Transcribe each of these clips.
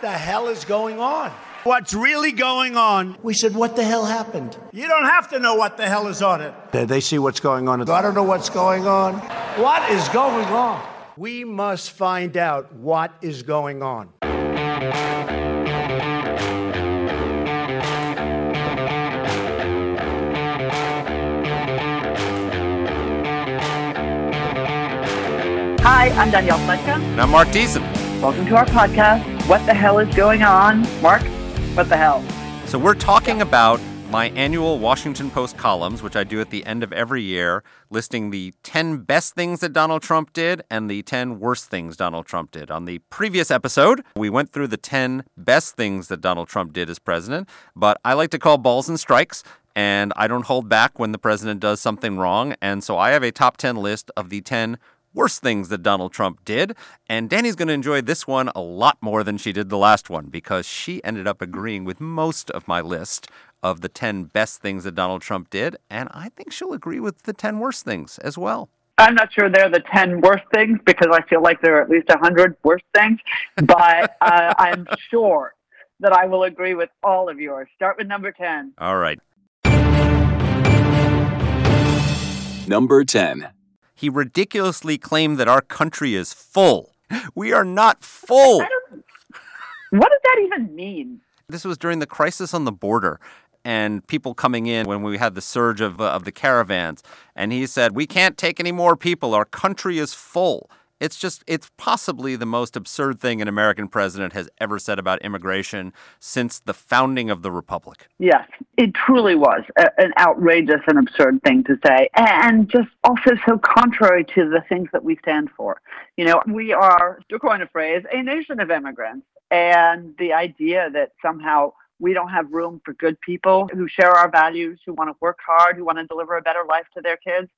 what the hell is going on? What's really going on? We said, what the hell happened? You don't have to know what the hell is on it. They see what's going on. I don't know what's going on. What is going on? We must find out what is going on. Hi, I'm Danielle Pletka. And I'm Marc Thiessen. Welcome to our podcast. What the hell is going on? Marc, what the hell? So, we're talking about my annual Washington Post columns, which I do at the end of every year, listing the 10 best things that Donald Trump did and the 10 worst things Donald Trump did. On the previous episode, we went through the 10 best things that Donald Trump did as president, but I like to call balls and strikes. And I don't hold back when the president does something wrong. And so I have a top 10 list of the 10 worst things that Donald Trump did. And Danny's going to enjoy this one a lot more than she did the last one because she ended up agreeing with most of my list of the 10 best things that Donald Trump did. And I think she'll agree with the 10 worst things as well. I'm not sure they're the 10 worst things because I feel like there are at least 100 worst things, but uh, I'm sure that I will agree with all of yours. Start with number 10. All right. Number 10. He ridiculously claimed that our country is full. We are not full. What does that even mean? This was during the crisis on the border and people coming in when we had the surge of, uh, of the caravans. And he said, We can't take any more people. Our country is full. It's just, it's possibly the most absurd thing an American president has ever said about immigration since the founding of the Republic. Yes, it truly was a, an outrageous and absurd thing to say, and just also so contrary to the things that we stand for. You know, we are, to coin a phrase, a nation of immigrants. And the idea that somehow we don't have room for good people who share our values, who want to work hard, who want to deliver a better life to their kids,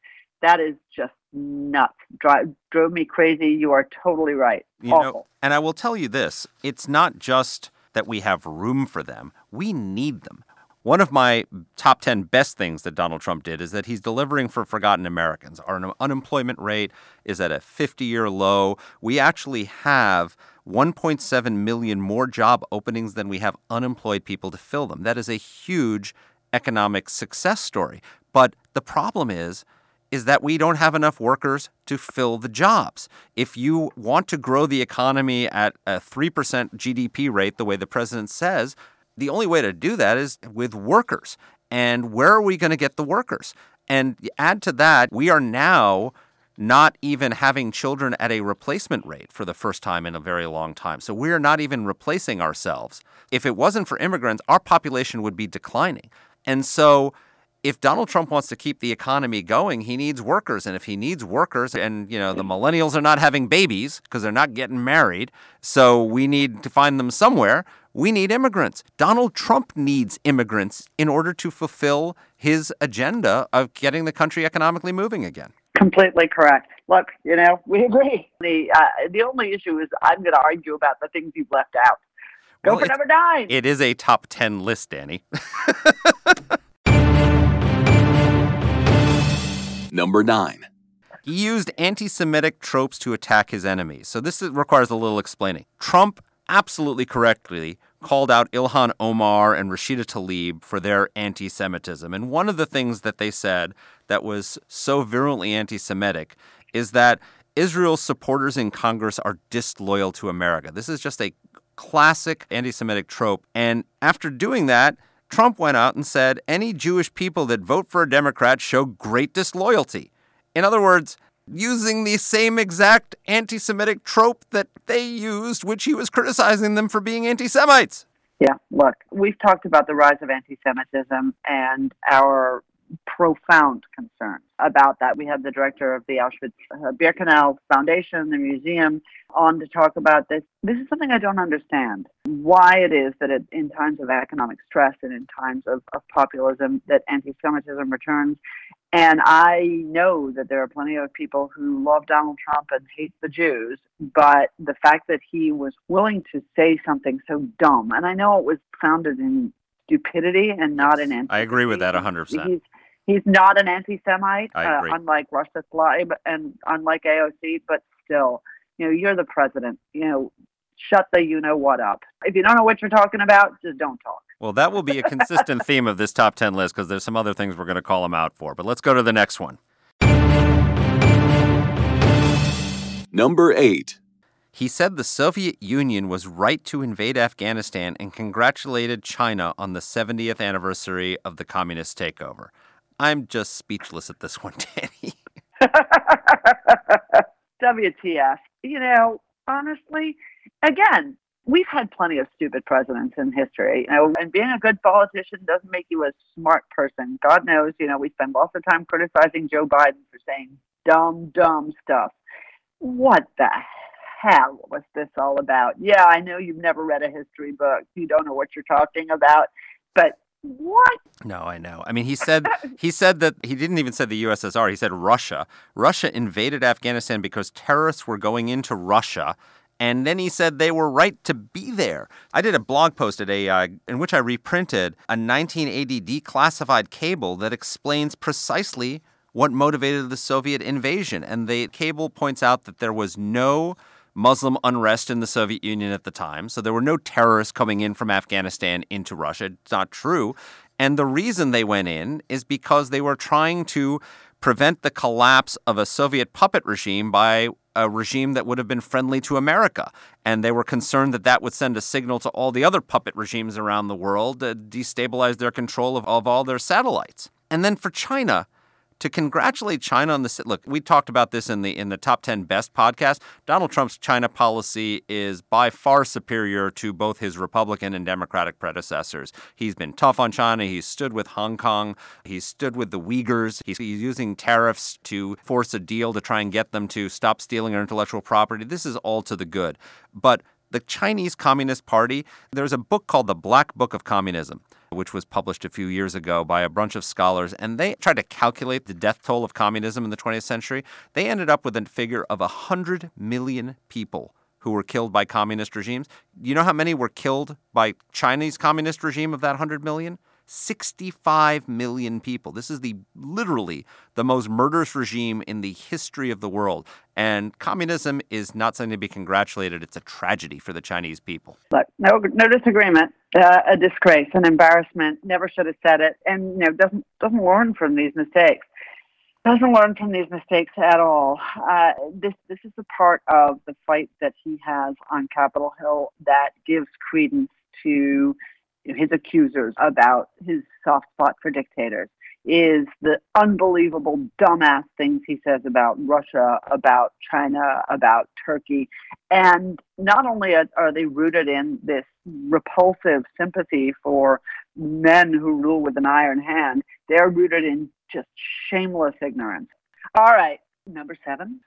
that is just nuts. Drive, drove me crazy. You are totally right. You Awful. know, and I will tell you this it's not just that we have room for them, we need them. One of my top 10 best things that Donald Trump did is that he's delivering for forgotten Americans. Our unemployment rate is at a 50 year low. We actually have 1.7 million more job openings than we have unemployed people to fill them. That is a huge economic success story. But the problem is, is that we don't have enough workers to fill the jobs. If you want to grow the economy at a 3% GDP rate, the way the president says, the only way to do that is with workers. And where are we going to get the workers? And add to that, we are now not even having children at a replacement rate for the first time in a very long time. So we're not even replacing ourselves. If it wasn't for immigrants, our population would be declining. And so if Donald Trump wants to keep the economy going, he needs workers. And if he needs workers, and you know, the millennials are not having babies because they're not getting married, so we need to find them somewhere. We need immigrants. Donald Trump needs immigrants in order to fulfill his agenda of getting the country economically moving again. Completely correct. Look, you know, we agree. The uh, the only issue is I'm going to argue about the things you've left out. Go Well, for number nine. It is a top 10 list, Danny. Number 9. He used anti Semitic tropes to attack his enemies. So this requires a little explaining. Trump absolutely correctly called out Ilhan Omar and Rashida Tlaib for their anti Semitism. And one of the things that they said that was so virulently anti Semitic is that Israel's supporters in Congress are disloyal to America. This is just a classic anti Semitic trope. And after doing that, Trump went out and said any Jewish people that vote for a Democrat show great disloyalty. In other words, using the same exact anti Semitic trope that they used, which he was criticizing them for being anti Semites. Yeah, look, we've talked about the rise of anti Semitism and our profound concerns about that. We had the director of the Auschwitz uh, Birkenau Foundation, the museum, on to talk about this. This is something I don't understand why it is that it, in times of economic stress and in times of, of populism that anti Semitism returns. And I know that there are plenty of people who love Donald Trump and hate the Jews, but the fact that he was willing to say something so dumb, and I know it was founded in stupidity and not in anti I agree with that 100%. He's, he's not an anti-Semite, uh, unlike Rashida Tlaib and unlike AOC, but still, you know, you're the president. You know, shut the you know what up. If you don't know what you're talking about, just don't talk. Well, that will be a consistent theme of this top 10 list because there's some other things we're going to call him out for. But let's go to the next one. Number 8. He said the Soviet Union was right to invade Afghanistan and congratulated China on the 70th anniversary of the communist takeover. I'm just speechless at this one, Danny. WTF. You know, honestly, again, we've had plenty of stupid presidents in history. You know, and being a good politician doesn't make you a smart person. God knows, you know, we spend lots of time criticizing Joe Biden for saying dumb, dumb stuff. What the hell was this all about? Yeah, I know you've never read a history book. You don't know what you're talking about. But what? No, I know. I mean, he said he said that he didn't even say the USSR. He said Russia. Russia invaded Afghanistan because terrorists were going into Russia, and then he said they were right to be there. I did a blog post at a uh, in which I reprinted a 1980 declassified cable that explains precisely what motivated the Soviet invasion, and the cable points out that there was no Muslim unrest in the Soviet Union at the time. So there were no terrorists coming in from Afghanistan into Russia. It's not true. And the reason they went in is because they were trying to prevent the collapse of a Soviet puppet regime by a regime that would have been friendly to America. And they were concerned that that would send a signal to all the other puppet regimes around the world to destabilize their control of, of all their satellites. And then for China, to congratulate China on this. Look, we talked about this in the in the top 10 best podcast. Donald Trump's China policy is by far superior to both his Republican and Democratic predecessors. He's been tough on China. He's stood with Hong Kong. He's stood with the Uyghurs. He's, he's using tariffs to force a deal to try and get them to stop stealing our intellectual property. This is all to the good. But the Chinese Communist Party, there's a book called The Black Book of Communism which was published a few years ago by a bunch of scholars, and they tried to calculate the death toll of communism in the 20th century. They ended up with a figure of 100 million people who were killed by communist regimes. You know how many were killed by Chinese communist regime of that 100 million? 65 million people. This is the literally the most murderous regime in the history of the world. And communism is not something to be congratulated. It's a tragedy for the Chinese people. Look, no, no disagreement. Uh, a disgrace, an embarrassment. Never should have said it, and you know doesn't doesn't learn from these mistakes. Doesn't learn from these mistakes at all. Uh, this this is a part of the fight that he has on Capitol Hill that gives credence to his accusers about his soft spot for dictators is the unbelievable dumbass things he says about Russia, about China, about Turkey. And not only are they rooted in this repulsive sympathy for men who rule with an iron hand, they're rooted in just shameless ignorance. All right, number seven.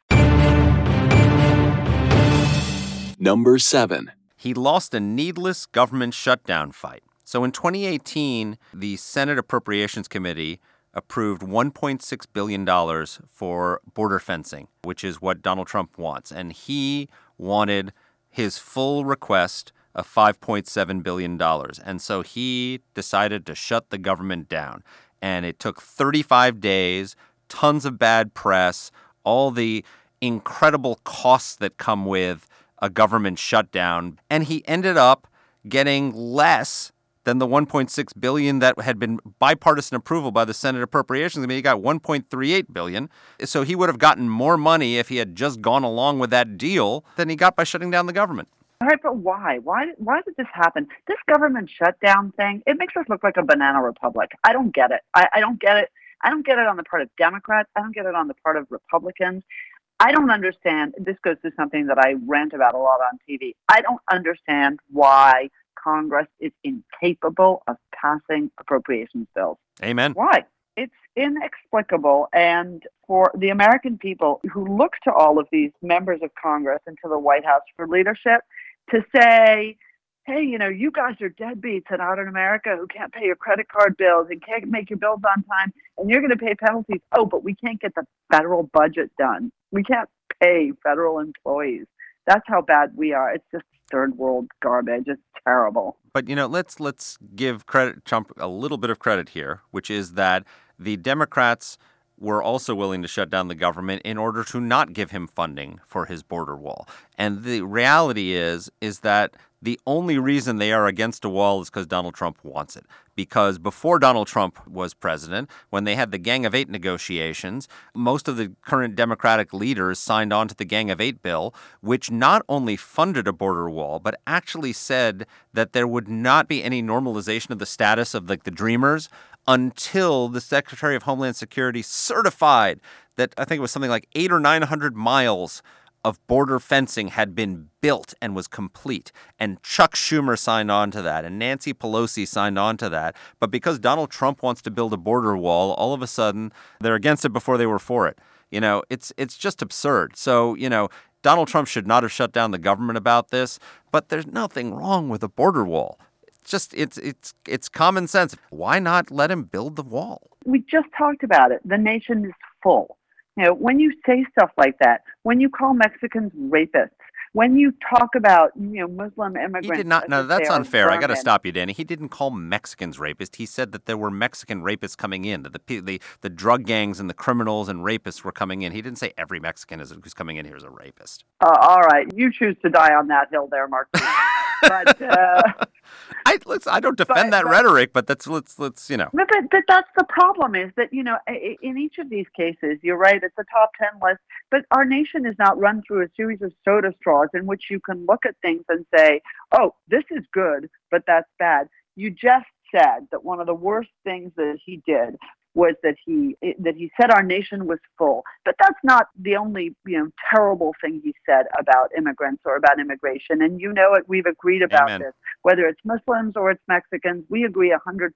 Number seven. He lost a needless government shutdown fight. So in 2018, the Senate Appropriations Committee approved $1.6 billion for border fencing, which is what Donald Trump wants. And he wanted his full request of $5.7 billion. And so he decided to shut the government down. And it took 35 days, tons of bad press, all the incredible costs that come with a government shutdown. And he ended up getting less than the 1.6 billion that had been bipartisan approval by the Senate Appropriations Committee. He got 1.38 billion. So he would have gotten more money if he had just gone along with that deal than he got by shutting down the government. All right, but why? Why? Why did this happen? This government shutdown thing. It makes us look like a banana republic. I don't get it. I, I don't get it. I don't get it on the part of Democrats. I don't get it on the part of Republicans. I don't understand. This goes to something that I rant about a lot on TV. I don't understand why Congress is incapable of passing appropriations bills. Amen. Why? It's inexplicable. And for the American people who look to all of these members of Congress and to the White House for leadership to say, hey, you know, you guys are deadbeats and out in America who can't pay your credit card bills and can't make your bills on time, and you're going to pay penalties. Oh, but we can't get the federal budget done. We can't pay federal employees. That's how bad we are. It's just third world garbage. It's terrible. But you know, let's let's give credit Trump a little bit of credit here, which is that the Democrats were also willing to shut down the government in order to not give him funding for his border wall. And the reality is is that the only reason they are against a wall is because Donald Trump wants it. Because before Donald Trump was president, when they had the Gang of Eight negotiations, most of the current Democratic leaders signed on to the Gang of Eight bill, which not only funded a border wall, but actually said that there would not be any normalization of the status of like the Dreamers until the Secretary of Homeland Security certified that I think it was something like eight or 900 miles of border fencing had been built and was complete. And Chuck Schumer signed on to that, and Nancy Pelosi signed on to that. But because Donald Trump wants to build a border wall, all of a sudden they're against it before they were for it. You know, it's it's just absurd. So, you know, Donald Trump should not have shut down the government about this, but there's nothing wrong with a border wall. It's just it's it's it's common sense. Why not let him build the wall? We just talked about it. The nation is full. You know, when you say stuff like that, when you call Mexicans rapists, when you talk about you know Muslim immigrants, he did not. No, that's unfair. I got to stop you, Danny. He didn't call Mexicans rapists. He said that there were Mexican rapists coming in. That the the the drug gangs and the criminals and rapists were coming in. He didn't say every Mexican is, who's coming in here is a rapist. Uh, all right, you choose to die on that hill, there, Marc. but uh, I let's. I don't defend But- that but- rhetoric, but that's let's let's you know. But, but, that's the problem is that, you know, in each of these cases, you're right, it's a top 10 list, but our nation is not run through a series of soda straws in which you can look at things and say, oh, this is good, but that's bad. You just said that one of the worst things that he did was that he that he said our nation was full. But that's not the only you know terrible thing he said about immigrants or about immigration. And you know it. We've agreed about Amen. this whether it's Muslims or it's Mexicans, we agree 100%.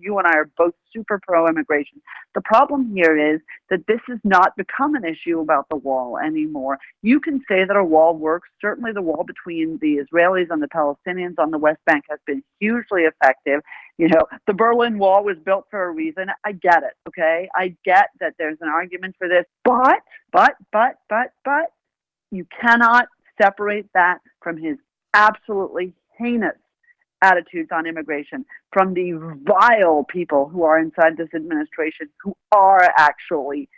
You and I are both super pro immigration. The problem here is that this has not become an issue about the wall anymore. You can say that a wall works. Certainly, the wall between the Israelis and the Palestinians on the West Bank has been hugely effective. You know, the Berlin Wall was built for a reason. I get it, okay? I get that there's an argument for this, but, but, but, but, but, you cannot separate that from his absolutely heinous attitudes on immigration from the vile people who are inside this administration who are actually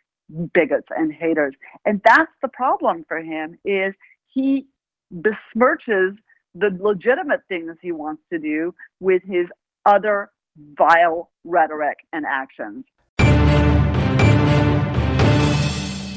bigots and haters and that's the problem for him is he besmirches the legitimate things he wants to do with his other vile rhetoric and actions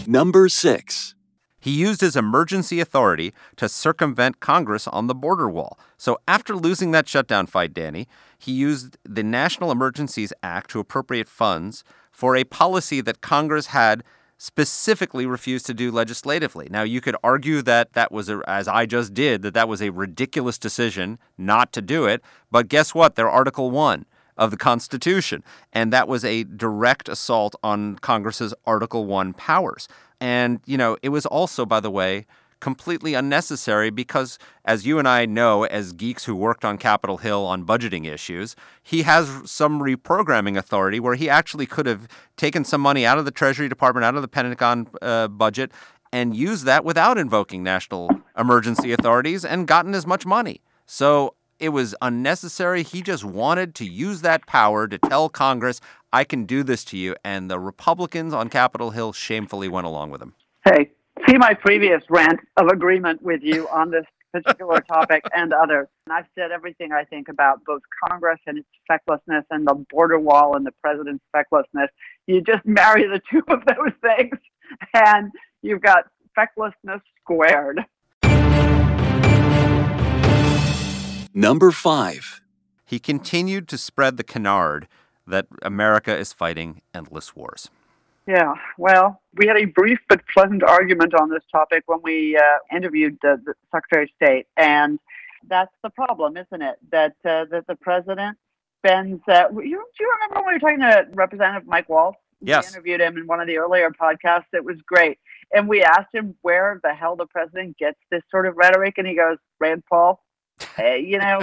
Number 6. He used his emergency authority to circumvent Congress on the border wall. So, after losing that shutdown fight, Danny, he used the National Emergencies Act to appropriate funds for a policy that Congress had specifically refused to do legislatively. Now, you could argue that that was, a, as I just did, that that was a ridiculous decision not to do it. But guess what? They're Article 1 of the Constitution. And that was a direct assault on Congress's Article 1 powers. And, you know, it was also, by the way, completely unnecessary because, as you and I know, as geeks who worked on Capitol Hill on budgeting issues, he has some reprogramming authority where he actually could have taken some money out of the Treasury Department, out of the Pentagon uh, budget, and used that without invoking national emergency authorities and gotten as much money. So it was unnecessary. He just wanted to use that power to tell Congress, I can do this to you. And the Republicans on Capitol Hill shamefully went along with him. Hey, see my previous rant of agreement with you on this particular topic and others. And I've said everything I think about both Congress and its fecklessness and the border wall and the president's fecklessness. You just marry the two of those things and you've got fecklessness squared. Number 5. He continued to spread the canard that America is fighting endless wars. Yeah, well, we had a brief but pleasant argument on this topic when we uh, interviewed the, the Secretary of State, and that's the problem, isn't it? That uh, that the president spends. Uh, you, do you remember when we were talking to Representative Mike Waltz? Yes. We interviewed him in one of the earlier podcasts. It was great, and we asked him where the hell the president gets this sort of rhetoric, and he goes, "Rand Paul." Hey, you know,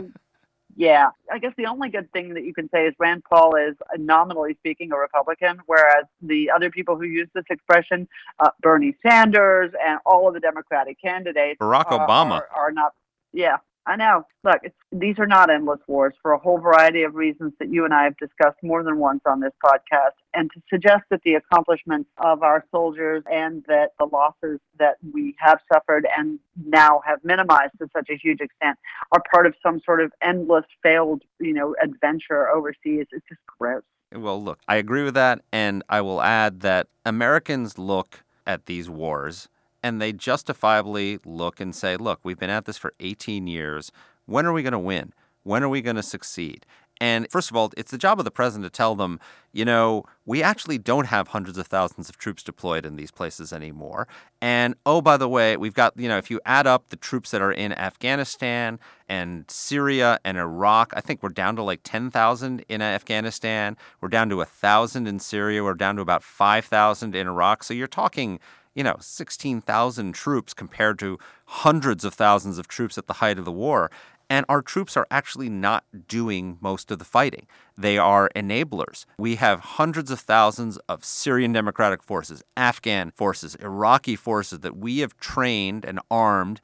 yeah. I guess the only good thing that you can say is Rand Paul is, uh, nominally speaking, a Republican, whereas the other people who use this expression, uh, Bernie Sanders and all of the Democratic candidates, Barack Obama. are, are not. Yeah, I know. Look, these are not endless wars for a whole variety of reasons that you and I have discussed more than once on this podcast. And to suggest that the accomplishments of our soldiers and that the losses that we have suffered and now have minimized to such a huge extent are part of some sort of endless failed, you know, adventure overseas, it's just gross. Well, look, I agree with that. And I will add that Americans look at these wars and they justifiably look and say, look, we've been at this for 18 years. When are we going to win? When are we going to succeed? And first of all, it's the job of the president to tell them, you know, we actually don't have hundreds of thousands of troops deployed in these places anymore. And oh, by the way, we've got, you know, if you add up the troops that are in Afghanistan and Syria and Iraq, I think we're down to like 10,000 in Afghanistan. We're down to 1,000 in Syria. We're down to about 5,000 in Iraq. So you're talking you know, 16,000 troops compared to hundreds of thousands of troops at the height of the war. And our troops are actually not doing most of the fighting. They are enablers. We have hundreds of thousands of Syrian Democratic Forces, Afghan forces, Iraqi forces that we have trained and armed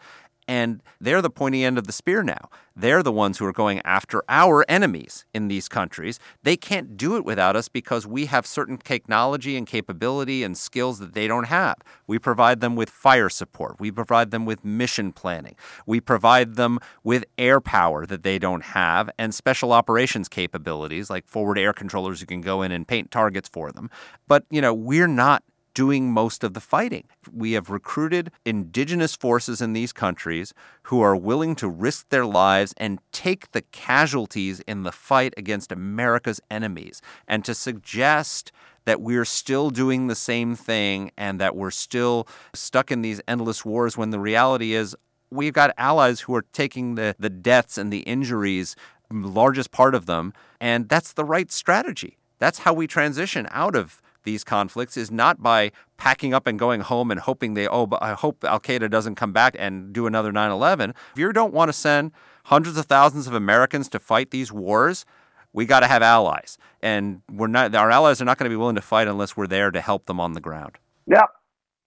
and they're the pointy end of the spear now. They're the ones who are going after our enemies in these countries. They can't do it without us because we have certain technology and capability and skills that they don't have. We provide them with fire support. We provide them with mission planning. We provide them with air power that they don't have and special operations capabilities like forward air controllers who can go in and paint targets for them. But, you know, we're not doing most of the fighting. We have recruited indigenous forces in these countries who are willing to risk their lives and take the casualties in the fight against America's enemies. And to suggest that we're still doing the same thing and that we're still stuck in these endless wars when the reality is we've got allies who are taking the, the deaths and the injuries, largest part of them, and that's the right strategy. That's how we transition out of these conflicts is not by packing up and going home and hoping they, oh, but I hope Al Qaeda doesn't come back and do another 9 11. If you don't want to send hundreds of thousands of Americans to fight these wars, we got to have allies. And we're not, our allies are not going to be willing to fight unless we're there to help them on the ground. Yep.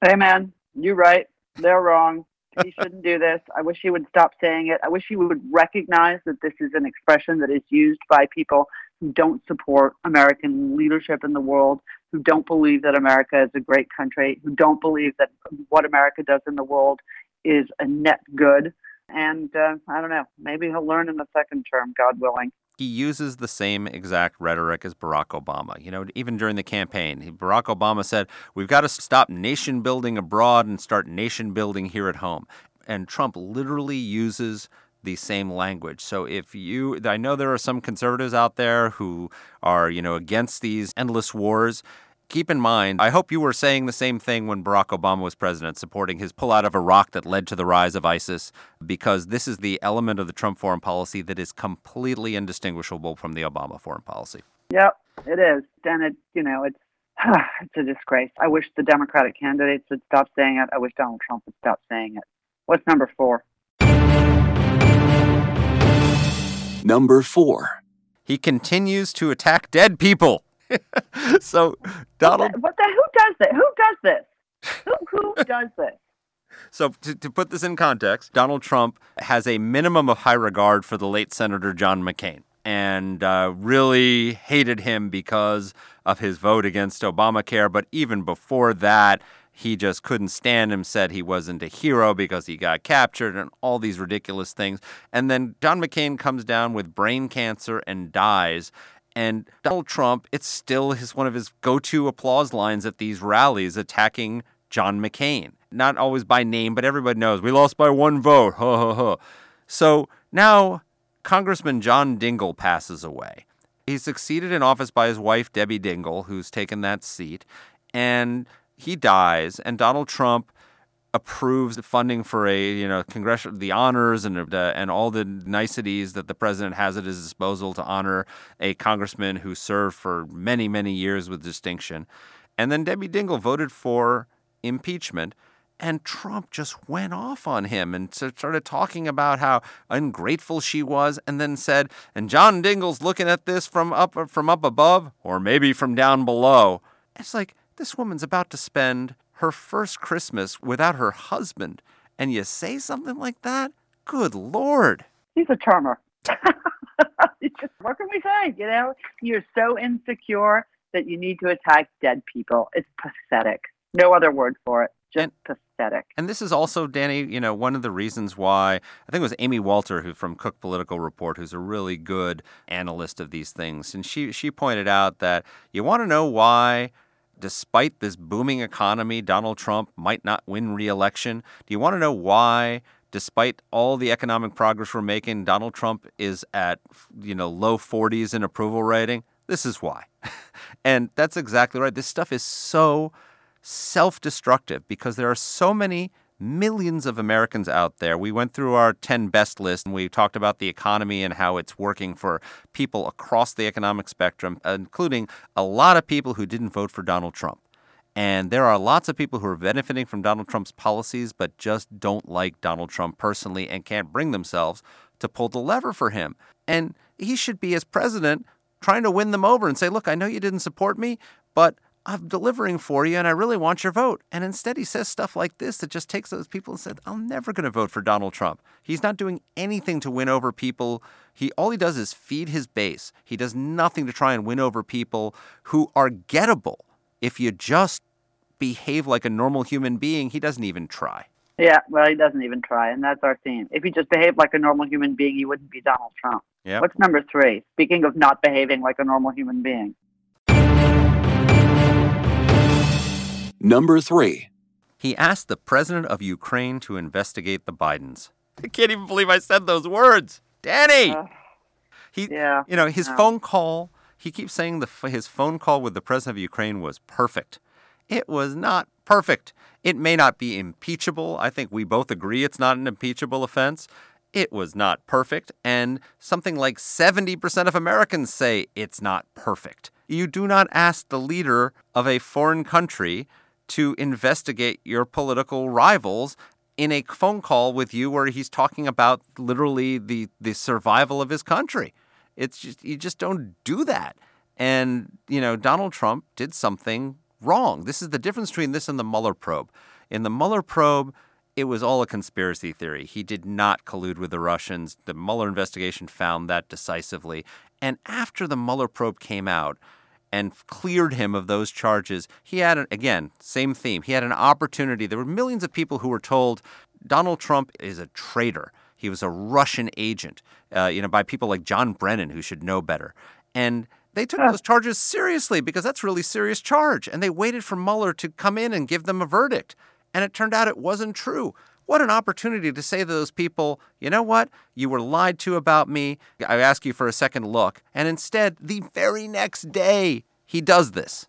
Amen. You're right. They're wrong. He shouldn't do this. I wish he would stop saying it. I wish he would recognize that this is an expression that is used by people who don't support American leadership in the world, who don't believe that America is a great country, who don't believe that what America does in the world is a net good. And uh, I don't know, maybe he'll learn in the second term, God willing. He uses the same exact rhetoric as Barack Obama. You know, even during the campaign, Barack Obama said, We've got to stop nation building abroad and start nation building here at home. And Trump literally uses the same language. So if you I know there are some conservatives out there who are, you know, against these endless wars. Keep in mind, I hope you were saying the same thing when Barack Obama was president, supporting his pullout of Iraq that led to the rise of ISIS, because this is the element of the Trump foreign policy that is completely indistinguishable from the Obama foreign policy. Yep, it is. And it, you know, it's it's a disgrace. I wish the Democratic candidates would stop saying it. I wish Donald Trump would stop saying it. What's number four? Number four. He continues to attack dead people. so Donald, what the, what the, who does this? Who does this? Who, who does this? So, to, to, put this in context, Donald Trump has a minimum of high regard for the late Senator John McCain and uh, really hated him because of his vote against Obamacare. But even before that, he just couldn't stand him, said he wasn't a hero because he got captured and all these ridiculous things. And then John McCain comes down with brain cancer and dies. And Donald Trump, it's still his one of his go-to applause lines at these rallies attacking John McCain. Not always by name, but everybody knows we lost by one vote. Ha ha ha. So now Congressman John Dingell passes away. He's succeeded in office by his wife Debbie Dingell, who's taken that seat. And he dies, and Donald Trump approves the funding for a you know congressional the honors and uh, and all the niceties that the president has at his disposal to honor a congressman who served for many many years with distinction, and then Debbie Dingell voted for impeachment. And Trump just went off on him and started talking about how ungrateful she was, and then said, "And John Dingell's looking at this from up from up above, or maybe from down below." It's like, this woman's about to spend her first Christmas without her husband, and you say something like that? Good Lord. he's a charmer. what can we say? You know, you're so insecure that you need to attack dead people. It's pathetic. No other word for it. Just and, pathetic. And this is also, Danny, you know, one of the reasons why I think it was Amy Walter who from Cook Political Report, who's a really good analyst of these things, and she she pointed out that you want to know why despite this booming economy, Donald Trump might not win re-election. Do you want to know why despite all the economic progress we're making, Donald Trump is at you know low 40s in approval rating? This is why. and that's exactly right. This stuff is so self destructive because there are so many millions of Americans out there. We went through our 10 best list and we talked about the economy and how it's working for people across the economic spectrum, uh, including a lot of people who didn't vote for Donald Trump. And there are lots of people who are benefiting from Donald Trump's policies, but just don't like Donald Trump personally and can't bring themselves to pull the lever for him. And he should be, as president, trying to win them over and say, look, I know you didn't support me, but I'm delivering for you and I really want your vote. And instead, he says stuff like this that just takes those people and says, I'm never going to vote for Donald Trump. He's not doing anything to win over people. He all he does is feed his base. He does nothing to try and win over people who are gettable. If you just behave like a normal human being, he doesn't even try. Yeah, well, he doesn't even try, and that's our theme. If he just behaved like a normal human being, he wouldn't be Donald Trump. Yep. What's number three? Speaking of not behaving like a normal human being. Number three. He asked the president of Ukraine to investigate the Bidens. I can't even believe I said those words. Danny! Uh, he, yeah, you know, his no. phone call, he keeps saying the, his phone call with the president of Ukraine was perfect. It was not perfect. It may not be impeachable. I think we both agree it's not an impeachable offense. It was not perfect, and something like 70% of Americans say it's not perfect. You do not ask the leader of a foreign country to investigate your political rivals in a phone call with you where he's talking about literally the, the survival of his country. It's just you just don't do that. And, you know, Donald Trump did something wrong. This is the difference between this and the Mueller probe. In the Mueller probe, it was all a conspiracy theory. He did not collude with the Russians. The Mueller investigation found that decisively. And after the Mueller probe came out, and cleared him of those charges, he had, an, again, same theme. He had an opportunity. There were millions of people who were told Donald Trump is a traitor. He was a Russian agent, uh, you know, by people like John Brennan, who should know better. And they took those charges seriously because that's a really serious charge. And they waited for Mueller to come in and give them a verdict. And it turned out it wasn't true. What an opportunity to say to those people, you know what? You were lied to about me. I ask you for a second look. And instead, the very next day, he does this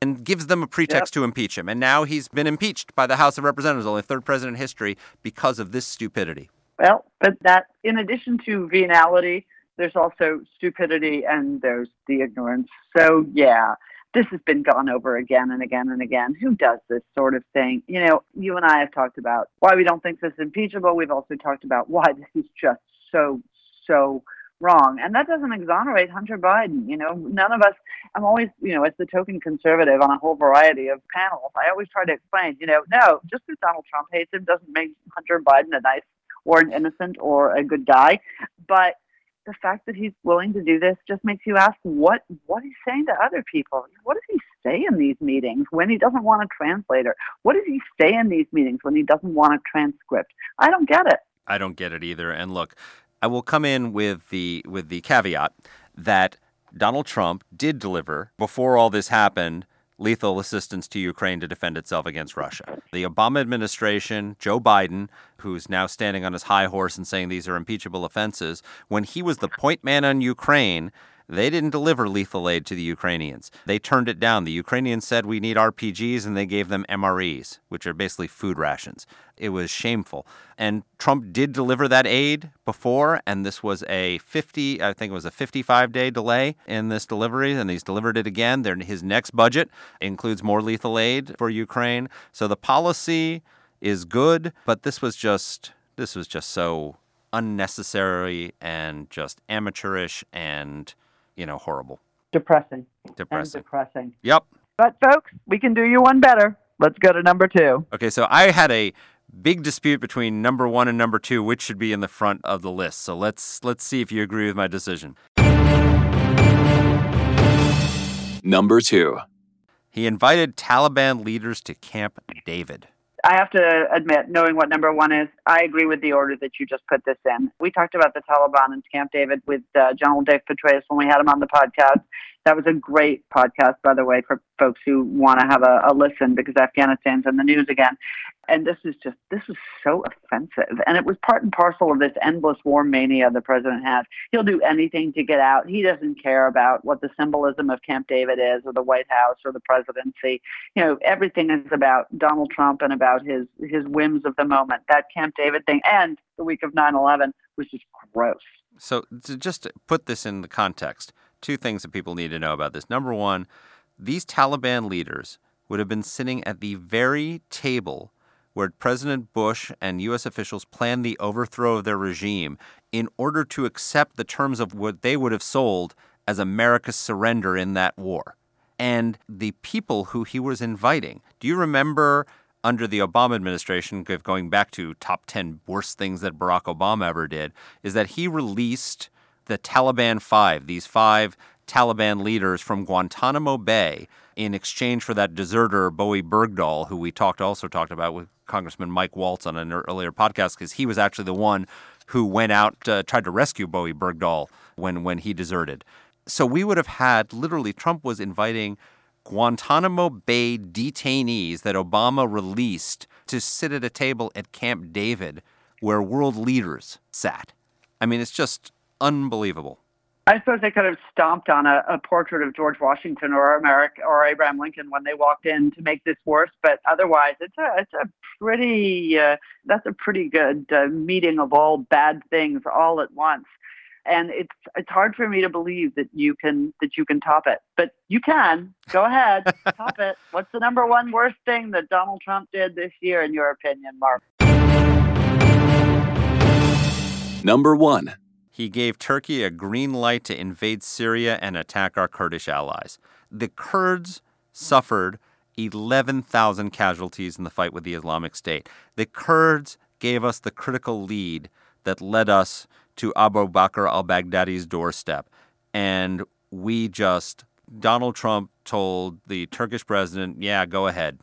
and gives them a pretext yep. to impeach him. And now he's been impeached by the House of Representatives, only third president in history, because of this stupidity. Well, but that, in addition to venality, there's also stupidity and there's the ignorance. So, yeah, this has been gone over again and again and again. Who does this sort of thing? You know, you and I have talked about why we don't think this is impeachable. We've also talked about why this is just so, so wrong. And that doesn't exonerate Hunter Biden. You know, none of us, I'm always, you know, as the token conservative on a whole variety of panels, I always try to explain, you know, no, just because Donald Trump hates him doesn't make Hunter Biden a nice or an innocent or a good guy. But the fact that he's willing to do this just makes you ask what what he's saying to other people. What does he say in these meetings when he doesn't want a translator? What does he say in these meetings when he doesn't want a transcript? I don't get it. I don't get it either. And look, I will come in with the with the caveat that Donald Trump did deliver before all this happened lethal assistance to Ukraine to defend itself against Russia. The Obama administration, Joe Biden, who's now standing on his high horse and saying these are impeachable offenses, when he was the point man on Ukraine, they didn't deliver lethal aid to the Ukrainians. They turned it down. The Ukrainians said we need RPGs and they gave them MREs, which are basically food rations. It was shameful. And Trump did deliver that aid before, and this was a 50, I think it was a 55 day delay in this delivery, and he's delivered it again. His next budget includes more lethal aid for Ukraine. So the policy is good, but this was just this was just so unnecessary and just amateurish and you know, horrible. Depressing. Depressing. And depressing. Yep. But folks, we can do you one better. Let's go to number two. Okay, so I had a big dispute between number one and number two, which should be in the front of the list. So let's let's see if you agree with my decision. Number 2. He invited Taliban leaders to Camp David. I have to admit, knowing what number one is, I agree with the order that you just put this in. We talked about the Taliban and Camp David with uh, General Dave Petraeus when we had him on the podcast. That was a great podcast, by the way, for folks who want to have a, a listen because Afghanistan's in the news again. And this is just, this is so offensive. And it was part and parcel of this endless war mania the president has. He'll do anything to get out. He doesn't care about what the symbolism of Camp David is or the White House or the presidency. You know, everything is about Donald Trump and about his, his whims of the moment. That Camp David thing and the week of 9 11 was just gross. So, to just put this in the context, two things that people need to know about this. Number one, these Taliban leaders would have been sitting at the very table where President Bush and U.S. officials planned the overthrow of their regime in order to accept the terms of what they would have sold as America's surrender in that war. And the people who he was inviting, do you remember under the Obama administration, going back to top 10 worst things that Barack Obama ever did, is that he released the Taliban Five, these five Taliban leaders from Guantanamo Bay, in exchange for that deserter Bowe Bergdahl, who we talked also talked about with Congressman Mike Waltz on an earlier podcast, because he was actually the one who went out uh, tried to rescue Bowe Bergdahl when when he deserted. So we would have had literally Trump was inviting Guantanamo Bay detainees that Obama released to sit at a table at Camp David where world leaders sat. I mean, it's just unbelievable. I suppose they could have stomped on a, a portrait of George Washington or America or Abraham Lincoln when they walked in to make this worse. But otherwise, it's a it's a pretty uh, that's a pretty good uh, meeting of all bad things all at once. And it's it's hard for me to believe that you can that you can top it, but you can. Go ahead, top it. What's the number one worst thing that Donald Trump did this year, in your opinion, Marc? Number 1. He gave Turkey a green light to invade Syria and attack our Kurdish allies. The Kurds suffered 11,000 casualties in the fight with the Islamic State. The Kurds gave us the critical lead that led us to Abu Bakr al Baghdadi's doorstep. And we just, Donald Trump told the Turkish president, yeah, go ahead.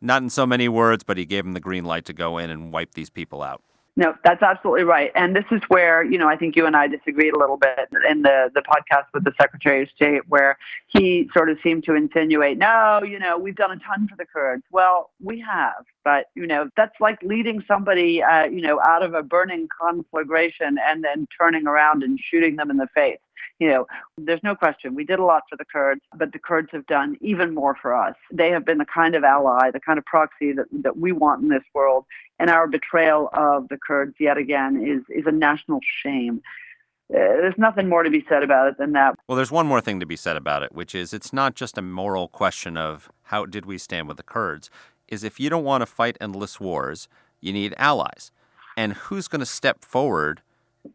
Not in so many words, but he gave him the green light to go in and wipe these people out. No, that's absolutely right. And this is where, you know, I think you and I disagreed a little bit in the, the podcast with the Secretary of State, where he sort of seemed to insinuate, no, you know, we've done a ton for the Kurds. Well, we have, but, you know, that's like leading somebody, uh, you know, out of a burning conflagration and then turning around and shooting them in the face you know, there's no question we did a lot for the Kurds, but the Kurds have done even more for us. They have been the kind of ally, the kind of proxy that, that we want in this world. And our betrayal of the Kurds yet again is, is a national shame. Uh, there's nothing more to be said about it than that. Well, there's one more thing to be said about it, which is it's not just a moral question of how did we stand with the Kurds, is if you don't want to fight endless wars, you need allies. And who's going to step forward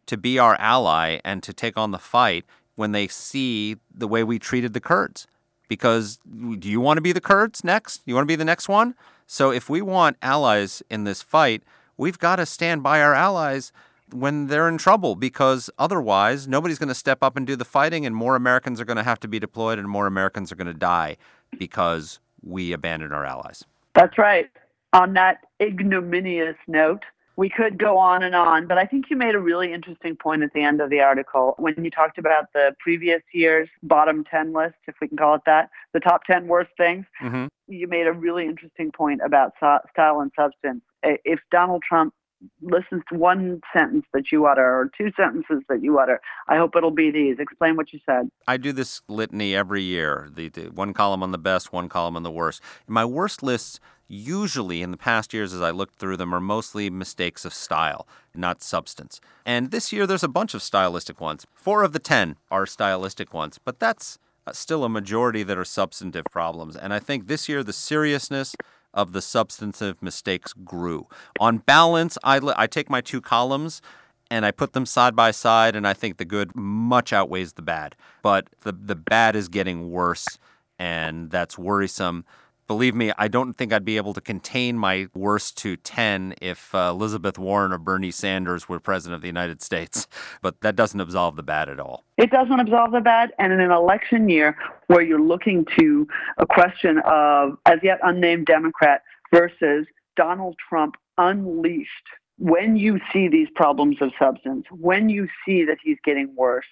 to be our ally and to take on the fight when they see the way we treated the Kurds. Because do you want to be the Kurds next? You want to be the next one? So if we want allies in this fight, we've got to stand by our allies when they're in trouble because otherwise nobody's going to step up and do the fighting and more Americans are going to have to be deployed and more Americans are going to die because we abandoned our allies. That's right. On that ignominious note, we could go on and on, but I think you made a really interesting point at the end of the article when you talked about the previous year's bottom 10 list, if we can call it that, the top 10 worst things. Mm-hmm. You made a really interesting point about style and substance. If Donald Trump listens to one sentence that you utter or two sentences that you utter, I hope it'll be these. Explain what you said. I do this litany every year the, the one column on the best, one column on the worst. In my worst lists, usually in the past years as I looked through them are mostly mistakes of style, not substance. And this year there's a bunch of stylistic ones. Four of the ten are stylistic ones, but that's uh, still a majority that are substantive problems. And I think this year the seriousness of the substantive mistakes grew. On balance, I, I take my two columns and I put them side by side, and I think the good much outweighs the bad. But the, the bad is getting worse, and that's worrisome Believe me, I don't think I'd be able to contain my worst to 10 if uh, Elizabeth Warren or Bernie Sanders were president of the United States. But that doesn't absolve the bad at all. It doesn't absolve the bad. And in an election year where you're looking to a question of as yet unnamed Democrat versus Donald Trump unleashed, when you see these problems of substance, when you see that he's getting worse,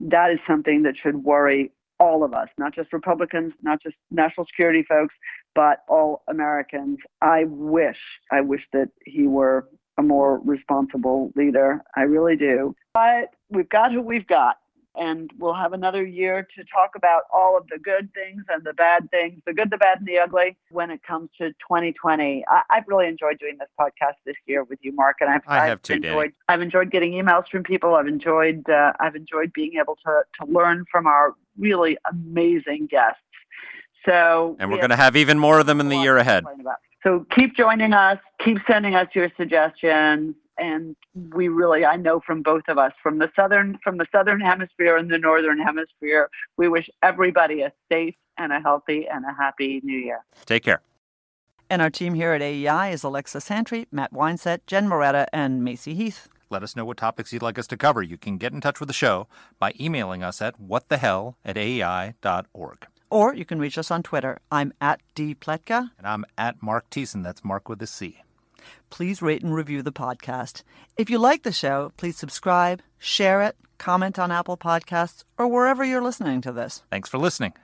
that is something that should worry all of us, not just Republicans, not just national security folks, but all Americans. I wish, I wish that he were a more responsible leader. I really do. But we've got who we've got and we'll have another year to talk about all of the good things and the bad things, the good, the bad, and the ugly when it comes to 2020. I, have really enjoyed doing this podcast this year with you, Marc, and I've, I have I've too, enjoyed. Dany. I've enjoyed getting emails from people. I've enjoyed. Uh, I've enjoyed being able to to learn from our really amazing guests. So, and we're going to have even more of them in the year ahead. So keep joining us. Keep sending us your suggestions. And we really i know from both of us from the southern from the southern hemisphere and the northern hemisphere we wish everybody a safe and a healthy and a happy new year. Take care. And our team here at aei is alexa santry matt weinset jen moretta and macy heath. Let us know what topics you'd like us to cover. You can get in touch with the show by emailing us at whatthehell at aei.org or you can reach us on twitter i'm at dpletka and i'm at Marc Thiessen. that's Marc with a c please rate and review the podcast. If you like the show, please subscribe, share it, comment on Apple Podcasts, or wherever you're listening to this. Thanks for listening.